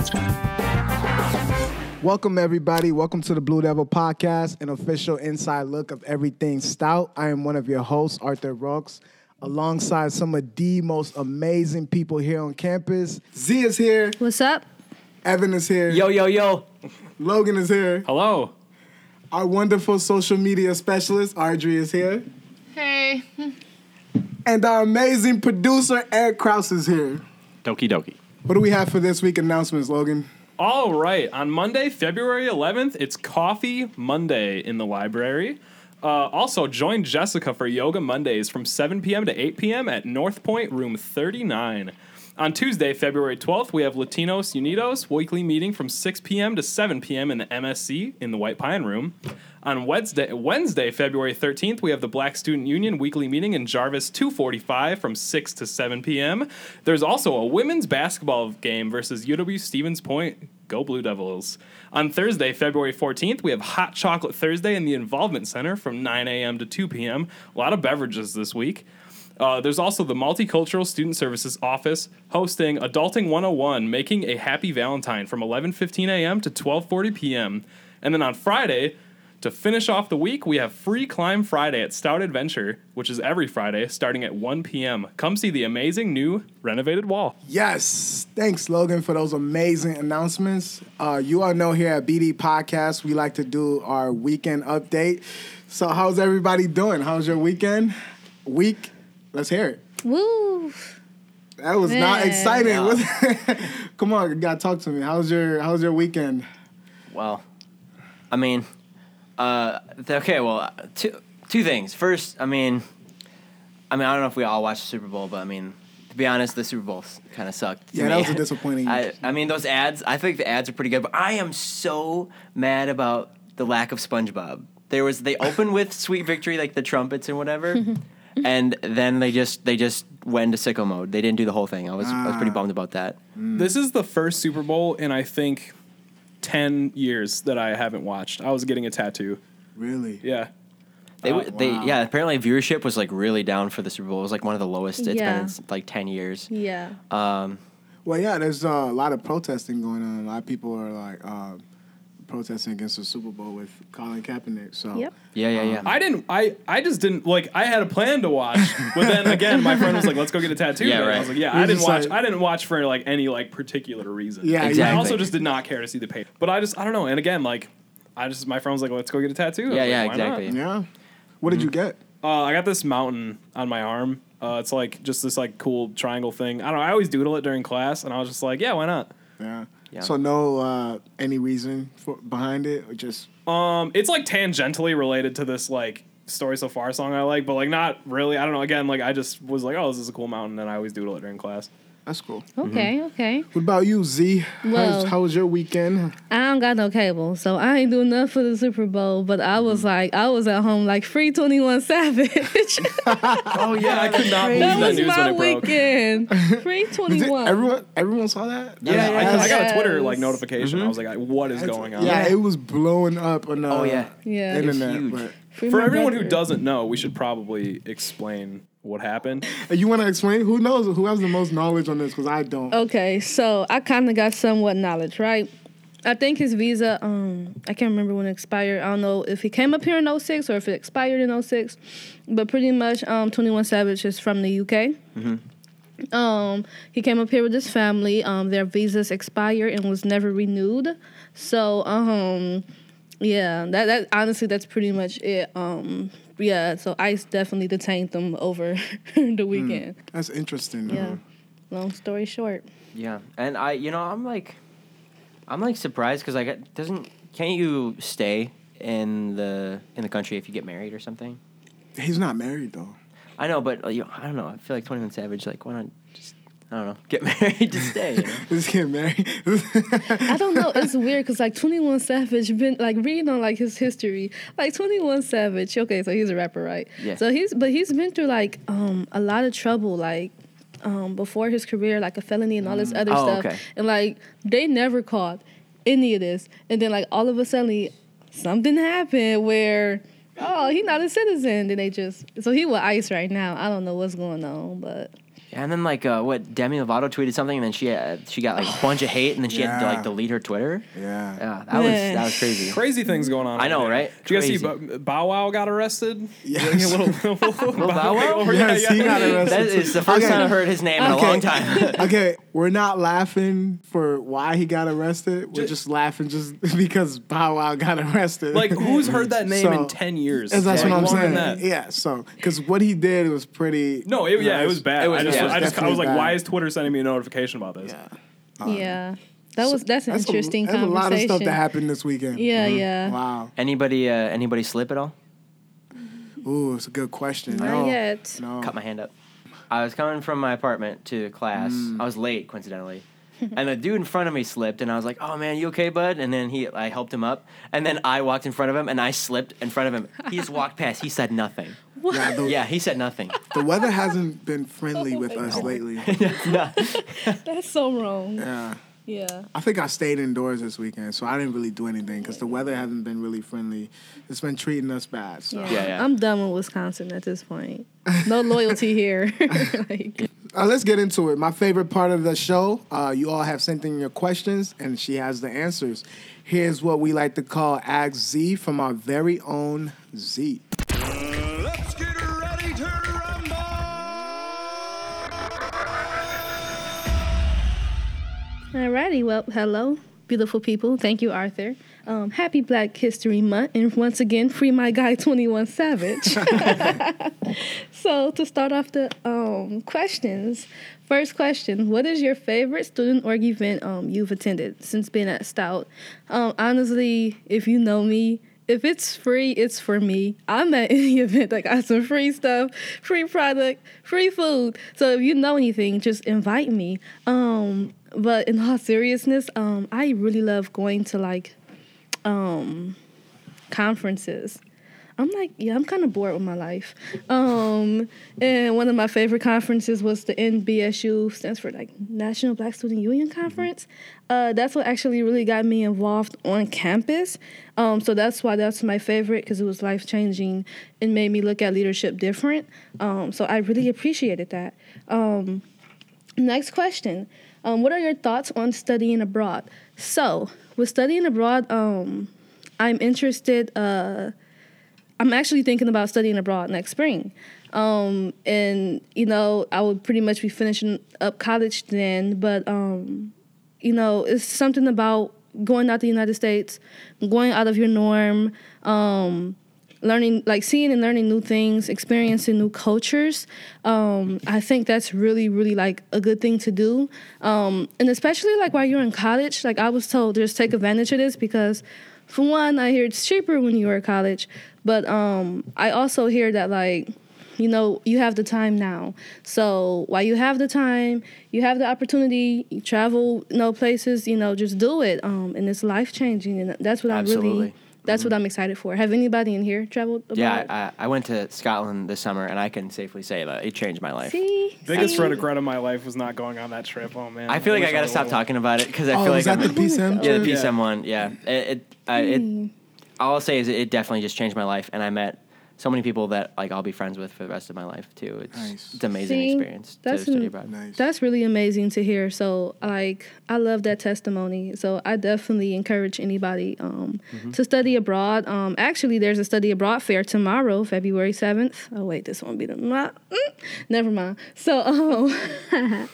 That's fine. Welcome, everybody. Welcome to the Blue Devil Podcast, an official inside look of everything stout. I am one of your hosts, Arthur Rooks, alongside some of the most amazing people here on campus. Z is here, What's up? Evan is here, Yo, yo, yo. Logan is here, Hello. our wonderful social media specialist, Audrey, is here, Hey. and our amazing producer, Eric Kraus, is here. Doki doki. What do we have for this week announcements, Logan? All right. On Monday, February 11th, it's Coffee Monday in the library. Uh, also, join Jessica for Yoga Mondays from 7 p.m. to 8 p.m. at North Point, room 39. On Tuesday, February 12th, we have Latinos Unidos weekly meeting from 6 p.m. to 7 p.m. in the MSC in the White Pine Room. On Wednesday, Wednesday, February 13th, we have the Black Student Union weekly meeting in Jarvis 245 from 6 to 7 p.m. There's also a women's basketball game versus UW Stevens Point. Go Blue Devils. On Thursday, February 14th, we have Hot Chocolate Thursday in the Involvement Center from 9 a.m. to 2 p.m. A lot of beverages this week. Uh, there's also the Multicultural Student Services Office hosting Adulting 101, making a happy Valentine from 11:15 a.m. to 12:40 p.m. And then on Friday, to finish off the week, we have Free Climb Friday at Stout Adventure, which is every Friday starting at 1 p.m. Come see the amazing new renovated wall. Yes. Thanks, Logan, for those amazing announcements. Uh, you all know here at BD Podcast, we like to do our weekend update. So, how's everybody doing? How's your weekend? Week? Let's hear it. Woo. That was not exciting. Yeah. Come on, God, talk to me. How's your How's your weekend? Well, I mean, uh, okay. Well, uh, two two things. First, I mean, I mean, I don't know if we all watched the Super Bowl, but I mean, to be honest, the Super Bowl kind of sucked. to Yeah, that was a disappointing- I, I mean, those ads. I think the ads are pretty good, but I am so mad about the lack of SpongeBob. There was they opened with "Sweet Victory," like the trumpets and whatever. And then they just they just went into sicko mode. They didn't do the whole thing. I was I was pretty bummed about that. This is the first Super Bowl in I think 10 years that I haven't watched. I was getting a tattoo. Really? Yeah. They, Oh, w they wow. yeah. Apparently, viewership was like really down for the Super Bowl. It was like one of the lowest it's been in like ten years. Yeah. Um, Well, yeah. There's uh, a lot of protesting going on. A lot of people are like uh, protesting against the Super Bowl with Colin Kaepernick. So, Yep. yeah, yeah, yeah. I didn't. I I just didn't like. I had a plan to watch, but then again, my friend was like, "Let's go get a tattoo." Yeah, And I was like, "Yeah, You're I didn't watch. like- I didn't watch for like any like particular reason." Yeah, exactly. I also just did not care to see the page. But I just I don't know. And again, like I just my friend was like, "Let's go get a tattoo." Yeah, like, yeah, "Why not?" exactly. yeah. What did you get? Uh, I got this mountain on my arm. Uh, it's like just this like cool triangle thing. I don't know. I always doodle it during class, and I was just like, "Yeah, why not?" Yeah. Yeah. So no uh, any reason for behind it, or just Um, it's like tangentially related to this like story so far song I like, but like not really. I don't know. Again, like I just was like, oh, this is a cool mountain, and I always doodle it during class. That's cool. Okay, mm-hmm. okay. What about you, Z? Well- How's, how was your weekend? I don't got no cable, so I ain't doing nothing for the Super Bowl. But I was mm-hmm. like, I was at home like free Twenty One Savage. Oh yeah, I could not believe that that was news my when it broke. weekend. Free Did Twenty it- One. everyone everyone saw that? Yeah, Yeah, I, yeah, I got a. Twitter like notification. I mm-hmm. was like, what is going on? Yeah, it was blowing up on the Oh, uh, yeah. Yeah. Internet. huge. But For my everyone who doesn't know, we should probably explain what happened. Hey, you want to explain? Who knows? Who has the most knowledge on this? Because I don't. Okay, so I kind of got somewhat knowledge, right? I think his visa, um, I can't remember when it expired. I don't know if he came up here in 06 or if it expired in 06. But pretty much, um, 21 Savage is from the UK. Um, he came up here with his family. Um, their visas expired and was never renewed. So, um, yeah, that that honestly, that's pretty much it. Um, yeah, so ICE definitely detained them over the hmm. weekend. That's interesting. though. Yeah. Long story short. Yeah, and I, you know, I'm like, I'm like surprised because like, doesn't can't you stay in the in the country if you get married or something? He's not married though. I know, but like, you I don't know. I feel like Twenty One Savage, like, why not just I don't know, get married to stay. You know? Just get married. I don't know. It's weird because like Twenty One Savage been like reading on like his history. Like Twenty One Savage. Okay, so he's a rapper, right? Yeah. So he's but he's been through like um a lot of trouble like um before his career, like a felony and all this other Oh, stuff. okay. And like they never caught any of this. And then like all of a sudden something happened where oh he not a citizen. Then they just so he with ICE right now. I don't know what's going on, but And then like uh, what Demi Lovato tweeted something, and then she had, she got like a bunch of hate, and then she had to Yeah. like delete her Twitter. Yeah. Yeah, that was that was crazy. Crazy things going on. I know, there. right? Did you guys see Crazy. Bow- Bow Wow got arrested? Yes. A little, little Bow Wow? Oh, yeah, Yes, yeah. he got arrested. That is the first Okay. time I've heard his name in a Okay. long time. okay, we're not laughing for why he got arrested. We're just laughing just because Bow Wow got arrested. Like, who's heard that name So- in 10 years? That's Like, what I'm longer saying. than that. Yeah, so because what he did was pretty. No, it, yeah, it was bad. It was- I just, yeah, was I just, I was like, definitely why is Twitter sending me a notification about this? Yeah. yeah, that was that's an That's a- interesting There's a lot of stuff that happened this weekend. Yeah, yeah. Wow. anybody uh, anybody slip at all? Ooh, it's a good question. Not no. yet. No. Cut my hand up. I was coming from my apartment to class. I was late, coincidentally. and the dude in front of me slipped, and I was like, "Oh man, you okay, bud?" And then he, I helped him up, and then I walked in front of him, and I slipped in front of him. He just walked past. He said nothing. Yeah, the, Yeah, he said nothing. the weather hasn't been friendly with us lately. That's so wrong. Yeah. Yeah. I think I stayed indoors this weekend, so I didn't really do anything because the weather hasn't been really friendly. It's been treating us bad. So. Yeah. Yeah, yeah. I'm done with Wisconsin at this point. No loyalty here. like, Uh, let's get into it. My favorite part of the show, uh, you all have sent in your questions, and she has the answers. Here's what we like to call Ask Z from our very own Z. Alrighty, well, hello, beautiful people. Thank you, Arthur. Um, happy Black History Month, and once again, free my guy Twenty One Savage. so to start off the um, questions, first question: What is your favorite student org event um, you've attended since being at Stout? Um, honestly, if you know me. If it's free, it's for me. I'm at any event that got some free stuff, free product, free food. So if you know anything, just invite me. Um, but in all seriousness, um, I really love going to like um conferences. I'm like, yeah, I'm kind of bored with my life. Um, and one of my favorite conferences was the NBSU, stands for like National Black Student Union Conference. Uh, that's what actually really got me involved on campus. Um, so that's why that's my favorite because it was life changing and made me look at leadership different. Um, so I really appreciated that. Um, Next question. Um, what are your thoughts on studying abroad? So, with studying abroad, um, I'm interested. Uh, I'm actually thinking about studying abroad next spring. Um, and, you know, I would pretty much be finishing up college then. But, um, you know, it's something about going out to the United States, going out of your norm, um, learning, like seeing and learning new things, experiencing new cultures. Um, I think that's really, really like a good thing to do. Um, and especially like while you're in college, like I was told, just take advantage of this because, for one, I hear it's cheaper when you're at college, but um, I also hear that like you know you have the time now so while you have the time you have the opportunity you travel you know places you know just do it um and it's life changing and that's what i really Absolutely. that's what mm-hmm. i'm excited for have anybody in here traveled abroad? Yeah, I, I went to Scotland this summer, and I can safely say that it changed my life. see Biggest see? regret of my life was not going on that trip. Oh man. I feel like I gotta stop talking about it because I Oh, feel is like that I'm, the PSM? yeah, the trip? PSM one. Yeah, it. it, I, it mm. all I'll say is it definitely just changed my life, and I met so many people that like I'll be friends with for the rest of my life too. It's Nice. it's an amazing See, experience to that's study an- abroad. Nice. That's really amazing to hear. So, like, I love that testimony. So, I definitely encourage anybody um, Mm-hmm. to study abroad. Um, actually, there's a study abroad fair tomorrow, February 7th. Oh, wait, this won't be the. Nah, mm, never mind. So, um,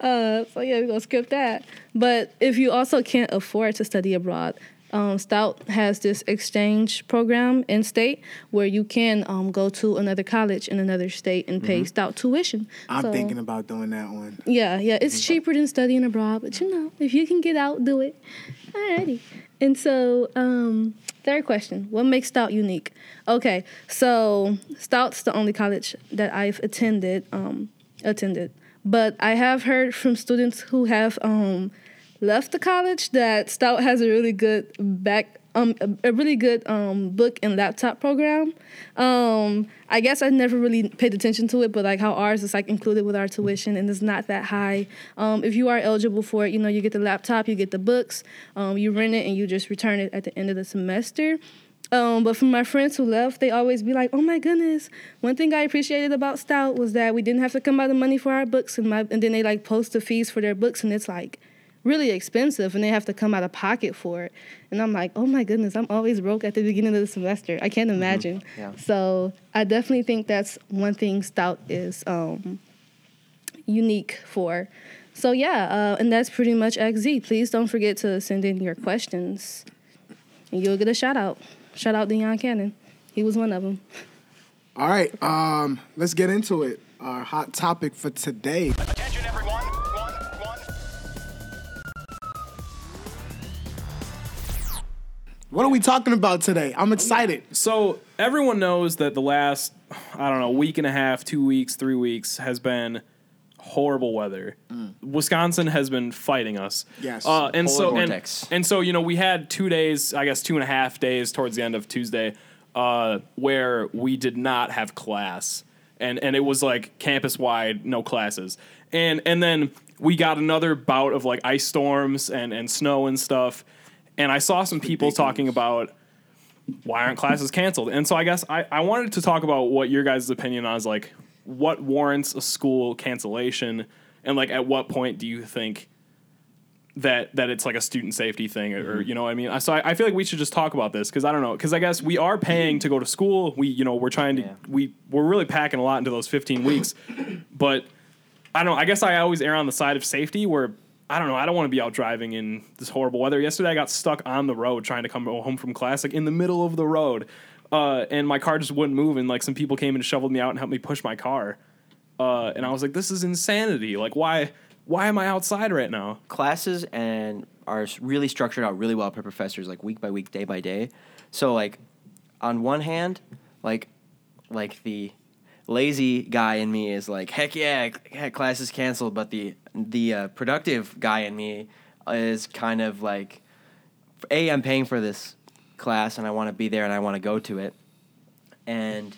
uh, so yeah, we're going to skip that. But if you also can't afford to study abroad, um, Stout has this exchange program in state where you can um, go to another college in another state and pay Stout tuition. I'm So- thinking about doing that one. yeah, yeah, it's cheaper than studying abroad, but you know, if you can get out, do it. Alrighty. And so, um, third question: What makes Stout unique? Okay, so Stout's the only college that I've attended. Um, attended, but I have heard from students who have um, left the college that Stout has a really good back. Um, a, really good um, book and laptop program. Um, I guess I never really paid attention to it, but like how ours is like included with our tuition and it's not that high. Um, if you are eligible for it, you know, you get the laptop, you get the books, um, you rent it, and you just return it at the end of the semester. Um, but for my friends who left, they always be like, "Oh my goodness!" One thing I appreciated about Stout was that we didn't have to come out of money for our books, and my and then they like post the fees for their books, and it's like really expensive, and they have to come out of pocket for it. And I'm like, "Oh my goodness!" I'm always broke at the beginning of the semester. I can't imagine. Yeah. So I definitely think that's one thing Stout is um, unique for. So yeah, uh, and that's pretty much Ask Z. Please don't forget to send in your questions, and you'll get a shout out. Shout out Deion Cannon. He was one of them. All right, um, let's get into it. Our hot topic for today. What are we talking about today? I'm excited. So everyone knows that the last, I don't know, week and a half, two weeks, three weeks has been horrible weather. Wisconsin has been fighting us. Yes. Uh, and so and, and so you know we had two days, I guess two and a half days towards the end of Tuesday, uh, where we did not have class, and and it was like campus wide, no classes, and and then we got another bout of like ice storms and and snow and stuff, and I saw some people talking about why aren't classes canceled? And so I guess I, I wanted to talk about what your guys' opinion on is like what warrants a school cancellation and like at what point do you think that that it's like a student safety thing or, or mm-hmm. you know what I mean? So I, I feel like we should just talk about this because I don't know because I guess we are paying to go to school. We you know we're trying to Yeah. we we're really packing a lot into those 15 weeks, but I don't know. I guess I always err on the side of safety where I don't know. I don't want to be out driving in this horrible weather. Yesterday I got stuck on the road trying to come home from class, like in the middle of the road. Uh, and my car just wouldn't move. And like some people came and shoveled me out and helped me push my car. Uh, and I was like, this is insanity. Like, why, why am I outside right now? classes and are really structured out really well per professors, like week by week, day by day. So like, on one hand, like, like the lazy guy in me is like, heck yeah, class is canceled. But the the uh, productive guy in me is kind of like, a I'm paying for this class and I want to be there and I want to go to it, and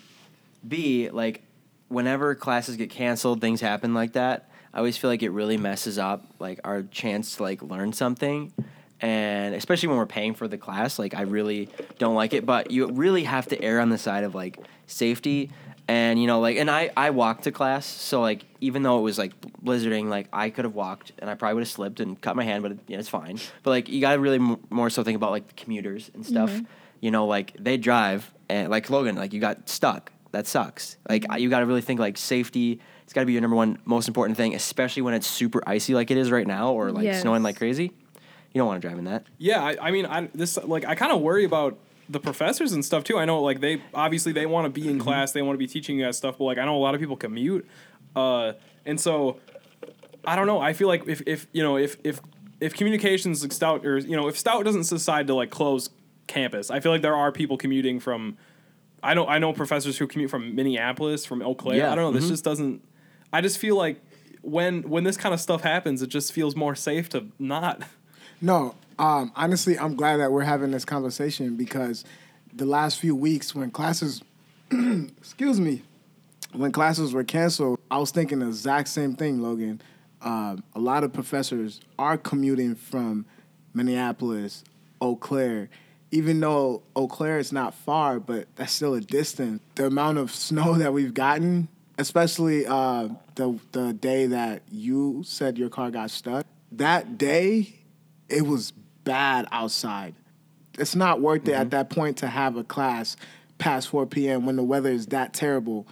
B, like whenever classes get canceled, things happen like that. I always feel like it really messes up like our chance to like learn something. And especially when we're paying for the class, like I really don't like it. But you really have to err on the side of like safety. And you know, like, and I I walked to class, so like even though it was like blizzarding, like I could have walked and I probably would have slipped and cut my hand, but it, yeah, it's fine. But like you gotta really m- more so think about like the commuters and stuff. Mm-hmm. You know, like they drive and like Logan, like you got stuck that sucks. Like mm-hmm. you got to really think like safety. It's got to be your number one most important thing, especially when it's super icy like it is right now, or like Yes. snowing like crazy. You don't want to drive in that. Yeah, I, I mean, I this like I kind of worry about the professors and stuff too. I know like they obviously they want to be in class, they want to be teaching you guys stuff, but like I know a lot of people commute, uh, and so I don't know. I feel like if if you know if if if communications like stout or you know if stout doesn't decide to like close campus, I feel like there are people commuting from. I know I know professors who commute from Minneapolis, from Eau Claire. Yeah, I don't know. This mhm. just doesn't. I just feel like when when this kind of stuff happens, it just feels more safe to not. No, um, honestly, I'm glad that we're having this conversation because the last few weeks when classes, excuse me, when classes were canceled, I was thinking the exact same thing, Logan. Um, a lot of professors are commuting from Minneapolis, Eau Claire. Even though Eau Claire is not far, but that's still a distance. The amount of snow that we've gotten, especially uh, the the day that you said your car got stuck, that day it was bad outside. It's not worth it at mm-hmm. that point to have a class past 4 p.m. when the weather is that terrible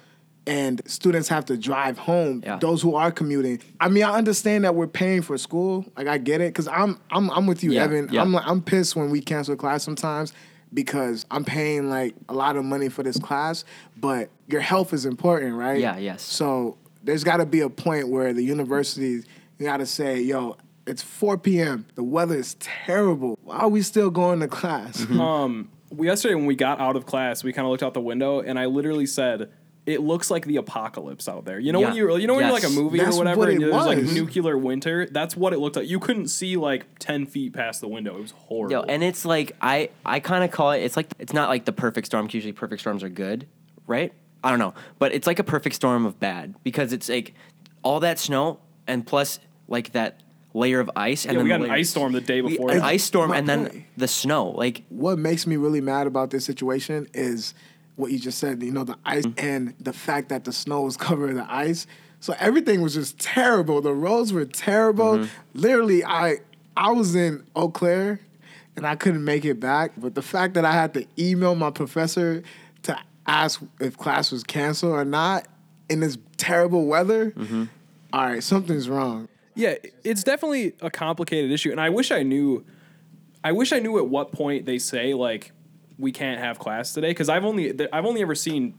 and students have to drive home. Yeah. Those who are commuting. I mean, I understand that we're paying for school. Like I get it cuz I'm I'm I'm with you, Yeah, Evan. yeah. I'm like, I'm pissed when we cancel class sometimes because I'm paying like a lot of money for this class, but your health is important, right? Yeah, yes. So there's got to be a point where the universities got to say, "Yo, it's 4 p.m. The weather is terrible. Why are we still going to class?" Mm-hmm. Um, we yesterday when we got out of class, we kind of looked out the window, and I literally said, "It looks like the apocalypse out there." You know when Yeah. you you know when you're like a movie That's or whatever, what and it there's like nuclear winter. That's what it looked like. You couldn't see like ten feet past the window. It was horrible. Yo, and it's like I I kind of call it. It's like it's not like the perfect storm. 'cause Usually, perfect storms are good, right? I don't know, but it's like a perfect storm of bad because it's like all that snow and plus like that layer of ice, and Yeah, then we the an ice storm the day we- before. an ice storm, my and then point. the snow. Like what makes me really mad about this situation is what you just said. You know, the ice Mm-hmm. and the fact that the snow was covering the ice. So everything was just terrible. The roads were terrible. Mm-hmm. Literally, I I was in Eau Claire and I couldn't make it back. But the fact that I had to email my professor to ask if class was canceled or not in this terrible weather. Mm-hmm. all right, something's wrong. Yeah, it's definitely a complicated issue, and I wish I knew. I wish I knew at what point they say like we can't have class today because I've only I've only ever seen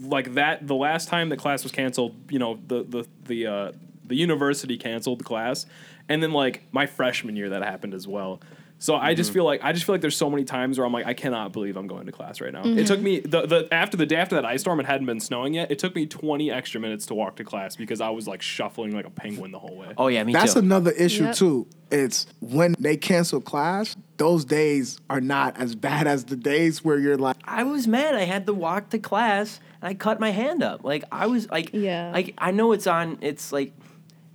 like that the last time the class was canceled. You know the the the uh, the university canceled the class, and then like my freshman year that happened as well. So I just mm-hmm. feel like I just feel like there's so many times where I'm like I cannot believe I'm going to class right now. It mm-hmm. took me the, the after the day after that ice storm it hadn't been snowing yet. It took me 20 extra minutes to walk to class because I was like shuffling like a penguin the whole way. oh yeah, me That's too. another issue Yep. too. It's when they cancel class, those days are not as bad as the days where you're like, I was mad. I had to walk to class and I cut my hand up. Like I was like, Yeah. Like I know it's on. It's like,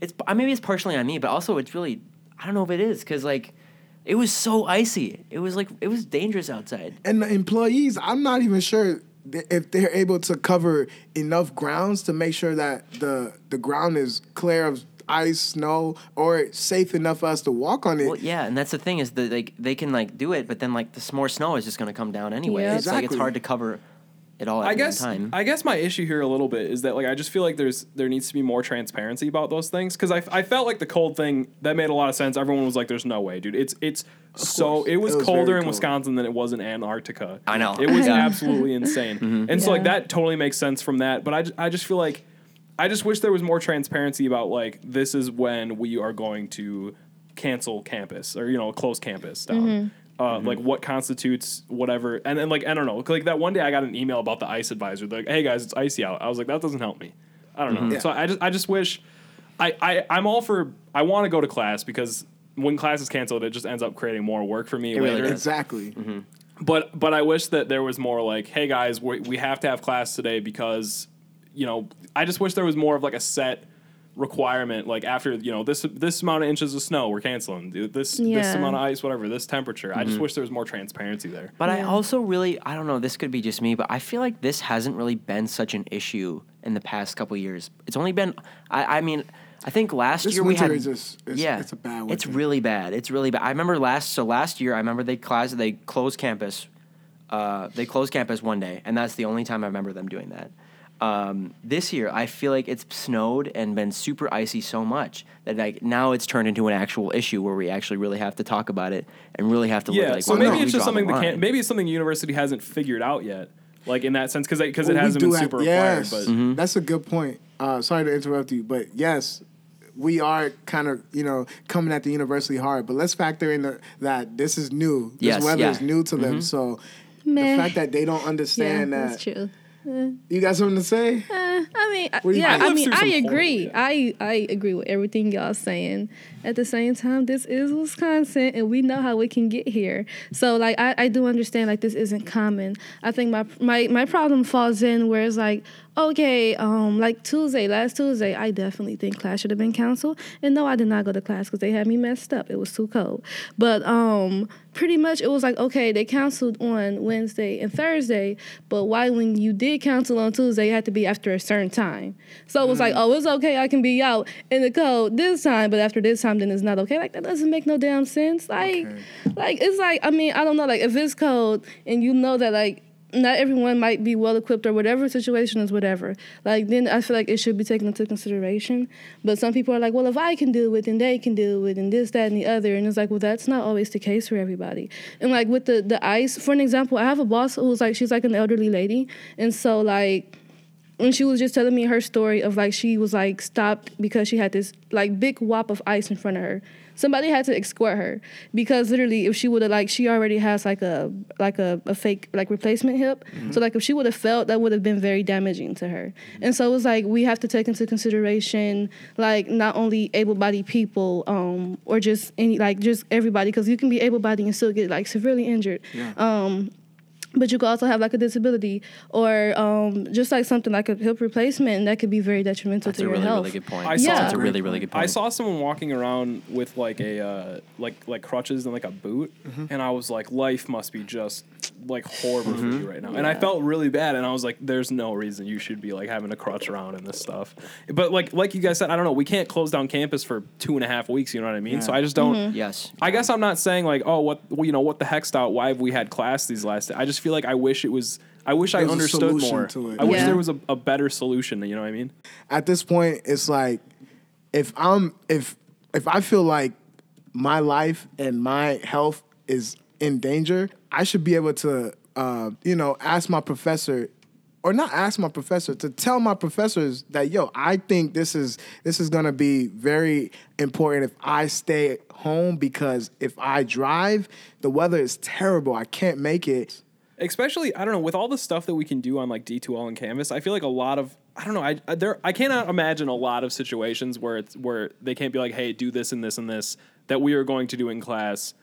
it's maybe it's partially on me, but also it's really I don't know if it is because like it was so icy. It was like it was dangerous outside. and the employees, I'm not even sure if they're able to cover enough grounds to make sure that the the ground is clear of ice, snow, or safe enough for us to walk on it. Well, yeah, and that's the thing is that like they can like do it, but then like the more snow is just gonna come down anyway. Yeah. It's like it's hard to cover it all at I guess one time. I guess my issue here a little bit is that like I just feel like there's there needs to be more transparency about those things because I, I felt like the cold thing that made a lot of sense. Everyone was like, "There's no way, dude. It's it's so course. it was, It was colder in cold. Wisconsin than it was in Antarctica. I know. it was Yeah. absolutely insane, mm-hmm. and so like that totally makes sense from that. But I I just feel like I just wish there was more transparency about like this is when we are going to cancel campus or you know close campus down. Mm-hmm. Uh, mm-hmm. Like what constitutes whatever, and then like I don't know, like that one day I got an email about the ice advisor. They're like, "Hey guys, it's icy out." I was like, "That doesn't help me." I don't know. Yeah. So I just I just wish I I I'm all for I want to go to class because when class is canceled, it just ends up creating more work for me really later. does. exactly. Mm-hmm. But but I wish that there was more like, hey guys, we, we have to have class today because, you know, I just wish there was more of like a set requirement. Like after you know this this amount of inches of snow, we're canceling this this amount of ice, whatever this temperature. I just wish there was more transparency there. But I also really, I don't know, this could be just me, but I feel like this hasn't really been such an issue in the past couple years. It's only been, I, I mean, I think last This year we had. is just, it's, yeah, it's a bad one. It's really bad. It's really bad. I remember last, so last year, I remember they class, they closed campus. Uh, they closed campus one day, and that's the only time I remember them doing that. Um, this year, I feel like it's snowed and been super icy so much that like now it's turned into an actual issue where we actually really have to talk about it and really have to look Yeah, like. so well, maybe no, it's just something the the can line. maybe it's something the university hasn't figured out yet. Like in that sense, because because Well, it hasn't do been have- super yes, required. But Mm-hmm. that's a good point. Uh, sorry to interrupt you, but yes, we are kind of you know coming at the university hard. But let's factor in the, that this is new. This Yes, weather yeah. is new to Mm-hmm. them, so Meh. the fact that they don't Yeah, understand that. that's true. You got something to say? Uh, I mean, I- What do you yeah. I mean, I agree. I I agree with everything y'all saying. At the same time, this is Wisconsin, and we know how we can get here. So, like, I, I do understand like this isn't common. I think my my my problem falls in where it's like, okay, um, like Tuesday, last Tuesday, I definitely think class should have been canceled. And no, I did not go to class because they had me messed up. It was too cold. But um, pretty much it was like, okay, they canceled on Wednesday and Thursday, but why when you did cancel on Tuesday, it had to be after a certain time. So it was like, oh, it's okay, I can be out in the cold this time, but after this time, then it's not okay. Like that doesn't make no damn sense. Like, like it's like, I mean, I don't know, like if it's cold and you know that like not everyone might be well equipped or whatever situation is whatever. Like then I feel like it should be taken into consideration. But some people are like, well, if I can do it, then they can do it, and this, that, and the other. And it's like, well, that's not always the case for everybody. And like with the the ice, for an example, I have a boss who's like, she's like an elderly lady, and so like and she was just telling me her story of like she was like stopped because she had this like big whop of ice in front of her. Somebody had to escort her because literally if she would have like she already has like a like a, a fake like replacement hip. So like if she would have felt that would have been very damaging to her. And so it was like we have to take into consideration like not only able bodied people um or just any like just everybody because you can be able bodied and still get like severely injured. Um but you could also have like a disability or um, just like something like a hip replacement, and that could be very detrimental That's to a your really health. really good point. I saw- That's That's a a really really good point. I saw someone walking around with like a uh, like like crutches and like a boot, Mm-hmm. and I was like, life must be just like horrible Mm-hmm. for you right now. And I felt really bad, and I was like, there's no reason you should be like having a crutch around in this stuff. But like like you guys said, I don't know. We can't close down campus for two and a half weeks. You know what I mean? So I just don't. Mm-hmm. yes. I guess I'm not saying like, oh, what well, you know, what the heck's out? Why have we had class these last? I just feel like I wish it was. I wish I There was a understood more. to it. I wish there was a, a better solution. You know what I mean? at this point it's like if i'm if if i feel like my life and my health is in danger i should be able to uh, you know ask my professor or not ask my professor to tell my professors that yo i think this is this is going to be very important if i stay home because if i drive the weather is terrible i can't make it especially I don't know with all the stuff that we can do on like D2L and Canvas. I feel like a lot of I don't know. I there I cannot imagine a lot of situations where it's where they can't be like, hey, do this and this and this that we are going to do in class,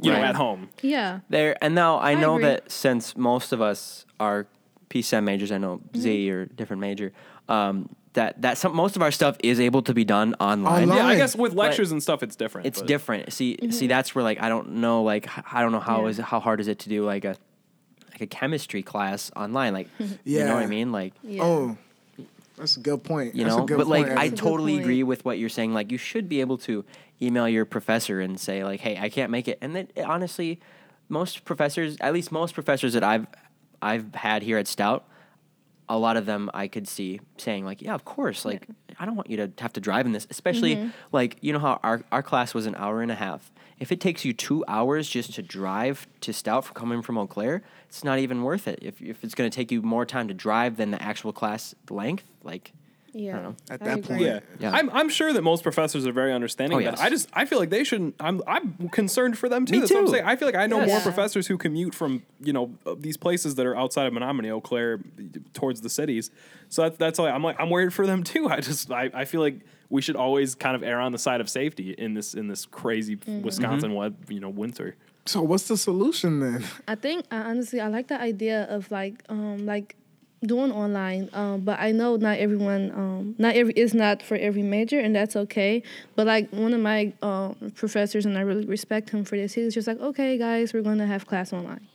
you know, at home. Yeah. There and now I, I know agree. that since most of us are PCEM majors, I know Mm-hmm. Z or different major, um, that that some most of our stuff is able to be done online. Online. Yeah, I guess with lectures and stuff, it's different. It's but- different. See, see, that's where like I don't know, like I don't know how Mm-hmm. Yeah. is how hard is it to do like a like a chemistry class online, like you know what I mean, like Yeah. oh that's a good point you That's a know. good But like point, I That's a totally agree with what you're saying. Like you should be able to email your professor and say like, hey, I can't make it. And then eh, honestly, most professors, at least most professors that I've I've had here at Stout, a lot of them I could see saying like, yeah, of course. Like I don't want you to have to drive in this, especially Mm-hmm. like you know how our our class was an hour and a half. If it takes you two hours just to drive to Stout from coming from Eau Claire, it's not even worth it. If if it's going to take you more time to drive than the actual class length, like Yeah. know. At I that agree. point. Yeah. Yeah. I'm, I'm sure that most professors are very understanding. Oh, of that. yes. I just I feel like they shouldn't. I'm I'm concerned for them too. Me That's what I'm too. saying. I feel like I know Yes. more Yeah. professors who commute from you know uh, these places that are outside of Menomonie, Eau Claire, towards the cities. So that's that's like I'm like I'm worried for them too. I just I, I feel like we should always kind of err on the side of safety in this in this crazy Mm-hmm. Wisconsin wet you know winter. so what's the solution then I think uh, honestly, I like the idea of like um like doing online. Um, but I know not everyone um not every is not for every major, and that's okay. But like one of my um, professors, and I really respect him for this. He was just like, okay, guys, we're going to have class online.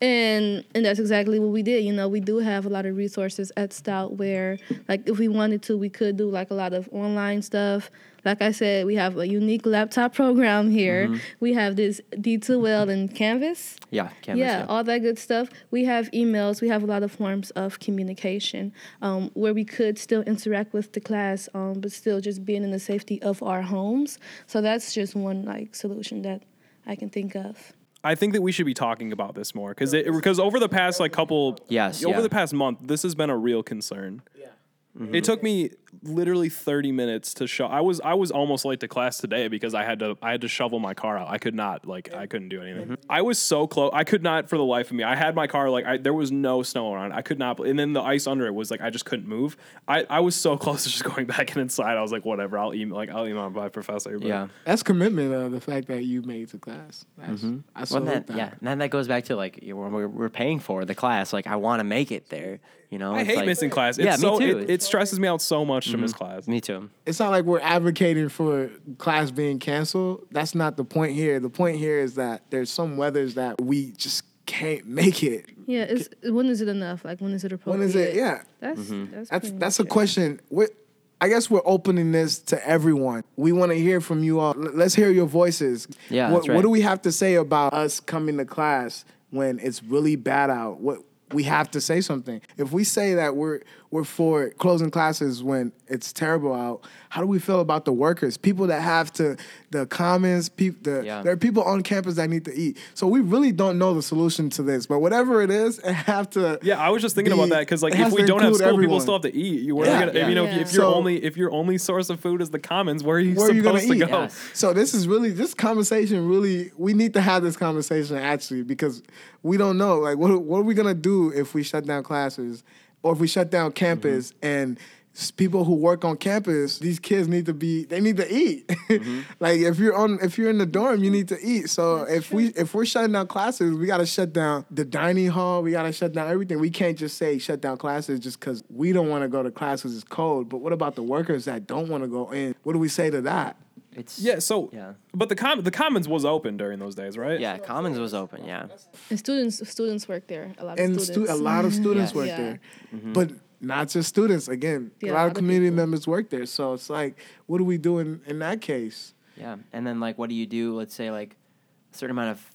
And and that's exactly what we did. You know, we do have a lot of resources at Stout where, like, if we wanted to, we could do like a lot of online stuff. Like I said, we have a unique laptop program here. We have this D2L and Canvas. yeah, canvas, yeah, yeah. all that good stuff. We have emails. We have a lot of forms of communication um, where we could still interact with the class, um, but still just being in the safety of our homes. So that's just one like solution that I can think of. I think that we should be talking about this more because because over the past like couple Yes, over yeah. the past month this has been a real concern. Mm-hmm. It took me literally 30 minutes to show. I was I was almost late to class today because I had to I had to shovel my car out. I could not like I couldn't do anything. Mm-hmm. I was so close. I could not for the life of me. I had my car like I, there was no snow around. I could not. And then the ice under it was like I just couldn't move. I, I was so close to just going back and inside. I was like whatever. I'll email like I'll email my professor. But yeah. That's commitment of the fact that you made it to class. That's, I Well, that, that. yeah, and then that goes back to like you know, we're, we're paying for the class. Like I want to make it there. You know, I It's hate like- missing class. It's Yeah, me too. It, it stresses me out so much to miss class. Me too. It's not like we're advocating for class being canceled. That's not the point here. The point here is that there's some weathers that we just can't make it. Yeah, it's when is it enough? Like when is it appropriate? When is it? Yeah. That's Mm-hmm. that's That's that's a it. question. we I guess we're opening this to everyone. We want to hear from you all. Let's hear your voices. Yeah, What, that's right. what do we have to say about us coming to class when it's really bad out? What we have to say something. If we say that we're we're for closing classes when it's terrible out, how do we feel about the workers? People that have to the commons, people the, Yeah. there are people on campus that need to eat. So we really don't know the solution to this. But whatever it is, it have to Yeah, I was just thinking about that because like if we don't have include school, people still have to eat. You, where Yeah. are you gonna, Yeah. you know, Yeah. if, if your So- only if your only source of food is the commons, where are you Where are you gonna to eat? go? Yes. So this is really this conversation really we need to have this conversation actually because we don't know like what what are we gonna do if we shut down classes or if we shut down campus Mm-hmm. and people who work on campus, these kids need to be they need to eat. like if you're on if you're in the dorm, you need to eat. So if we if we're shutting down classes, we got to shut down the dining hall. We got to shut down everything. We can't just say shut down classes just because we don't want to go to class because it's cold. But what about the workers that don't want to go in? What do we say to that? It's Yeah. So Yeah. But the com- the Commons was open during those days, right? yeah. Commons was open. Yeah. And students students work there. A lot of and students. stu- a lot of students Yes. work Yeah. there, mm-hmm. but not just students. Again, Yeah, a lot of community members work there. So it's like, what do we do in, in that case? Yeah, and then like, what do you do? Let's say like a certain amount of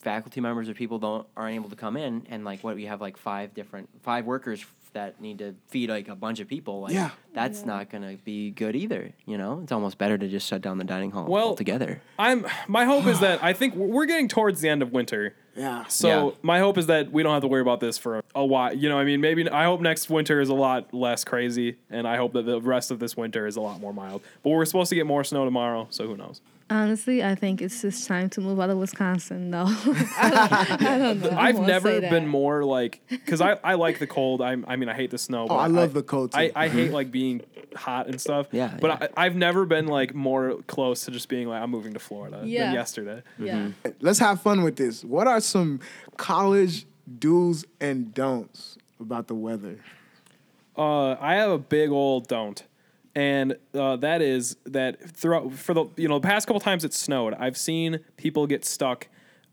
faculty members or people don't aren't able to come in, and like what we have like five different five workers that need to feed like a bunch of people. Like, Yeah. that's not gonna be good either. You know, it's almost better to just shut down the dining hall Well- altogether. I'm. My hope is that I think we're getting towards the end of winter. Yeah. So Yeah. my hope is that we don't have to worry about this for a while. You know, I mean, maybe I hope next winter is a lot less crazy, and I hope that the rest of this winter is a lot more mild. But we're supposed to get more snow tomorrow, so who knows? Honestly, I think it's just time to move out of Wisconsin. though. I, don't, I don't know. I I've never been more like because I, I like the cold. I I mean I hate the snow. but Oh, I love the cold, too. I, I hate like being hot and stuff. Yeah, but yeah. I, I've never been like more close to just being like I'm moving to Florida Yeah. than yesterday. Yeah. Let's have fun with this. What are some college do's and don'ts about the weather? Uh, I have a big old don't, and uh, that is that throughout for the you know the past couple times it snowed, I've seen people get stuck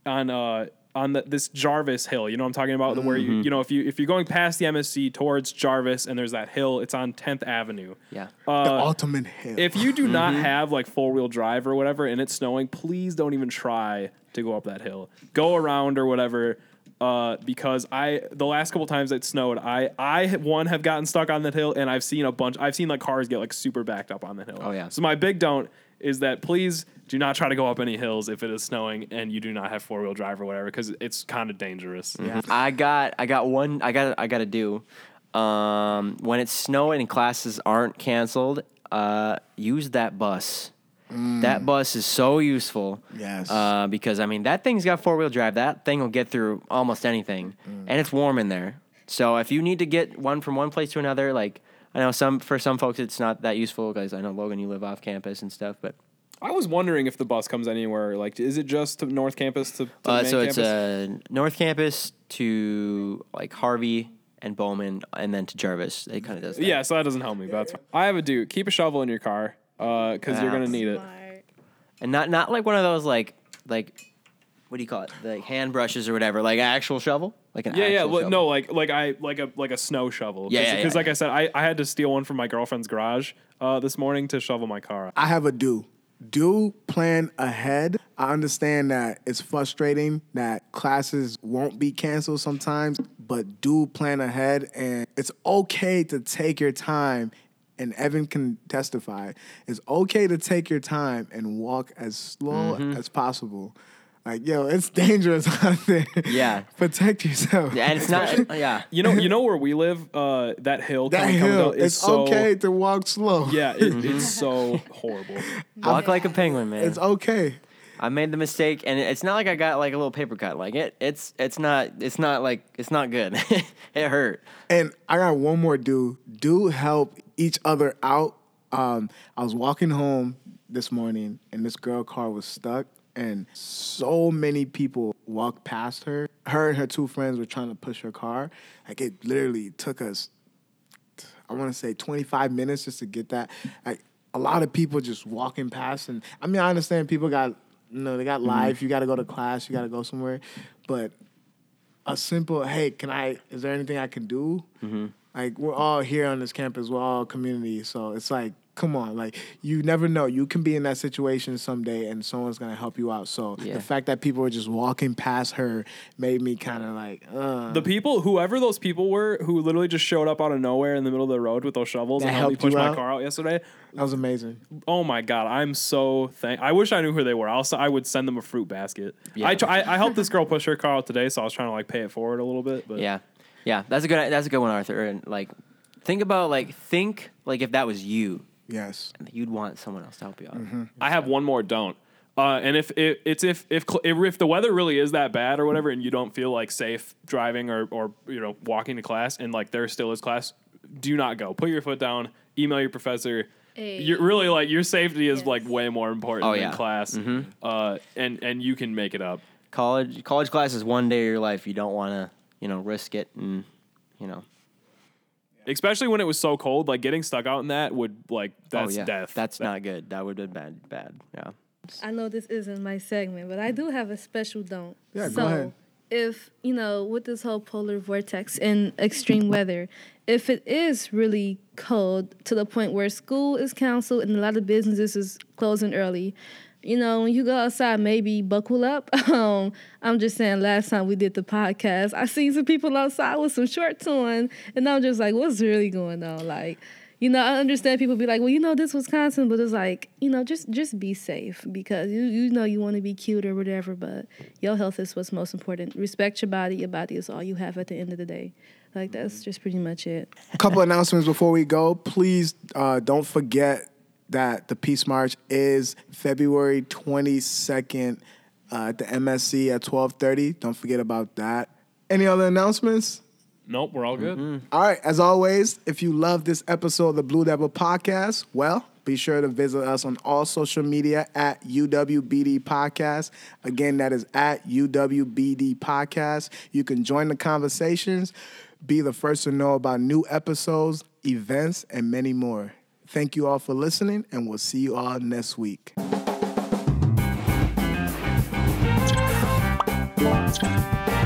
on uh on the, this Jarvis Hill. You know what I'm talking about, the where you you know if you if you're going past the MSC towards Jarvis and there's that hill, it's on 10th Avenue. Yeah. the ultimate hill. If you do not have like four wheel drive or whatever and it's snowing, please don't even try to go up that hill. Go around or whatever. Uh, because I the last couple times it snowed, I I one have gotten stuck on that hill and I've seen a bunch. I've seen like cars get like super backed up on the hill. Oh, yeah. So my big don't is that please do not try to go up any hills if it is snowing and you do not have four wheel drive or whatever because it's kind of dangerous. Yeah. I got I got one I got I got to do um, when it's snowing and classes aren't canceled. Uh, use that bus. That bus is so useful. Yes. Uh, because I mean that thing's got four wheel drive. That thing will get through almost anything, and it's warm in there. So if you need to get one from one place to another, like I know some for some folks it's not that useful because I know Logan you live off campus and stuff, but I was wondering if the bus comes anywhere. Like, is it just to North Campus to, to the Uh, main so it's campus? uh, North Campus to like Harvey and Bowman, and then to Jarvis. It kind of does. That. Yeah, so that doesn't help me. But that's fine. I have a dude. Keep a shovel in your car because you're Ah. gonna need it. And not not like one of those like like what do you call it? Like hand brushes or whatever. Like an actual shovel, like an Yeah, yeah. Well, shovel. no, like like I like a like a snow shovel. Yeah, yeah, Because yeah, like I said, I, I had to steal one from my girlfriend's garage uh, this morning to shovel my car. I have a do. Do plan ahead. I understand that it's frustrating that classes won't be canceled sometimes, but do plan ahead. And it's okay to take your time. And Evan can testify. It's okay to take your time and walk as slow Mm-hmm. as possible. Like, yo, it's dangerous out there. Yeah. Protect yourself. Yeah, and it's not. yeah, You know, you know where we live. Uh, that hill. that coming- coming hill, down is it's so, okay to walk slow. Yeah, it, it's so horrible. walk like a penguin, man. It's okay. I made the mistake, and it's not like I got like a little paper cut. Like it, it's it's not it's not like it's not good. it hurt. And I got one more do. Do help each other out. Um, I was walking home this morning and this girl car was stuck and so many people walked past her. Her and her two friends were trying to push her car. Like it literally took us I want to say 25 minutes just to get that. Like a lot of people just walking past, and I mean, I understand people got, you know, they got life. You got to go to class. You got to go somewhere, but a simple, hey, can I? Is there anything I can do? Like we're all here on this campus. We're all community, so it's like. Come on, like you never know. You can be in that situation someday, and someone's gonna help you out. So Yeah. the fact that people were just walking past her made me kind of like, uh, The people, whoever those people were, who literally just showed up out of nowhere in the middle of the road with those shovels That and helped me helped you push my out? car out yesterday. that was amazing. Oh my god, I'm so thank. I wish I knew who they were. Also, I'll, s- I would send them a fruit basket. Yeah. I, try, I I helped this girl push her car out today, so I was trying to like pay it forward a little bit. But Yeah, yeah. That's a good that's a good one, Arthur. And like, think about like think like if that was you, Yes. you'd want someone else to help you out. I have one more don't. Uh, and if it, it's if if cl- if if the weather really is that bad or whatever, and you don't feel like safe driving or or you know walking to class, and like there still is class, do not go. Put your foot down. Email your professor. Hey. You're really like your safety is Yes. like way more important Oh, than yeah. class. Uh, and and you can make it up. College college class is one day of your life. You don't want to you know risk it and you know. Especially when it was so cold, like getting stuck out in that would like oh, that's oh yeah, death. that's That- not good. That would have been bad. Bad. Yeah. I know this isn't my segment, but I do have a special don't. Yeah, go so, ahead. if, you know, with this whole polar vortex and extreme weather, if it is really cold to the point where school is canceled and a lot of businesses is closing early, you know, when you go outside, maybe buckle up. Um, I'm just saying, last time we did the podcast, I seen some people outside with some shorts on, and I'm just like, what's really going on? Like, you know, I understand people be like, well, you know, this Wisconsin, but it's like, you know, just just be safe because you you know you want to be cute or whatever, but your health is what's most important. Respect your body. Your body is all you have at the end of the day. Like that's just pretty much it. A couple announcements before we go. Please uh, don't forget that the Peace March is February 22nd uh, at the MSC at 12:30. Don't forget about that. Any other announcements? Nope, we're all good. All right, as always, if you love this episode of the Blue Devil Podcast, well, be sure to visit us on all social media at UWBD Podcast. Again, that is at UWBD Podcast. You can join the conversations, be the first to know about new episodes, events, and many more. Thank you all for listening, and we'll see you all next week. Thank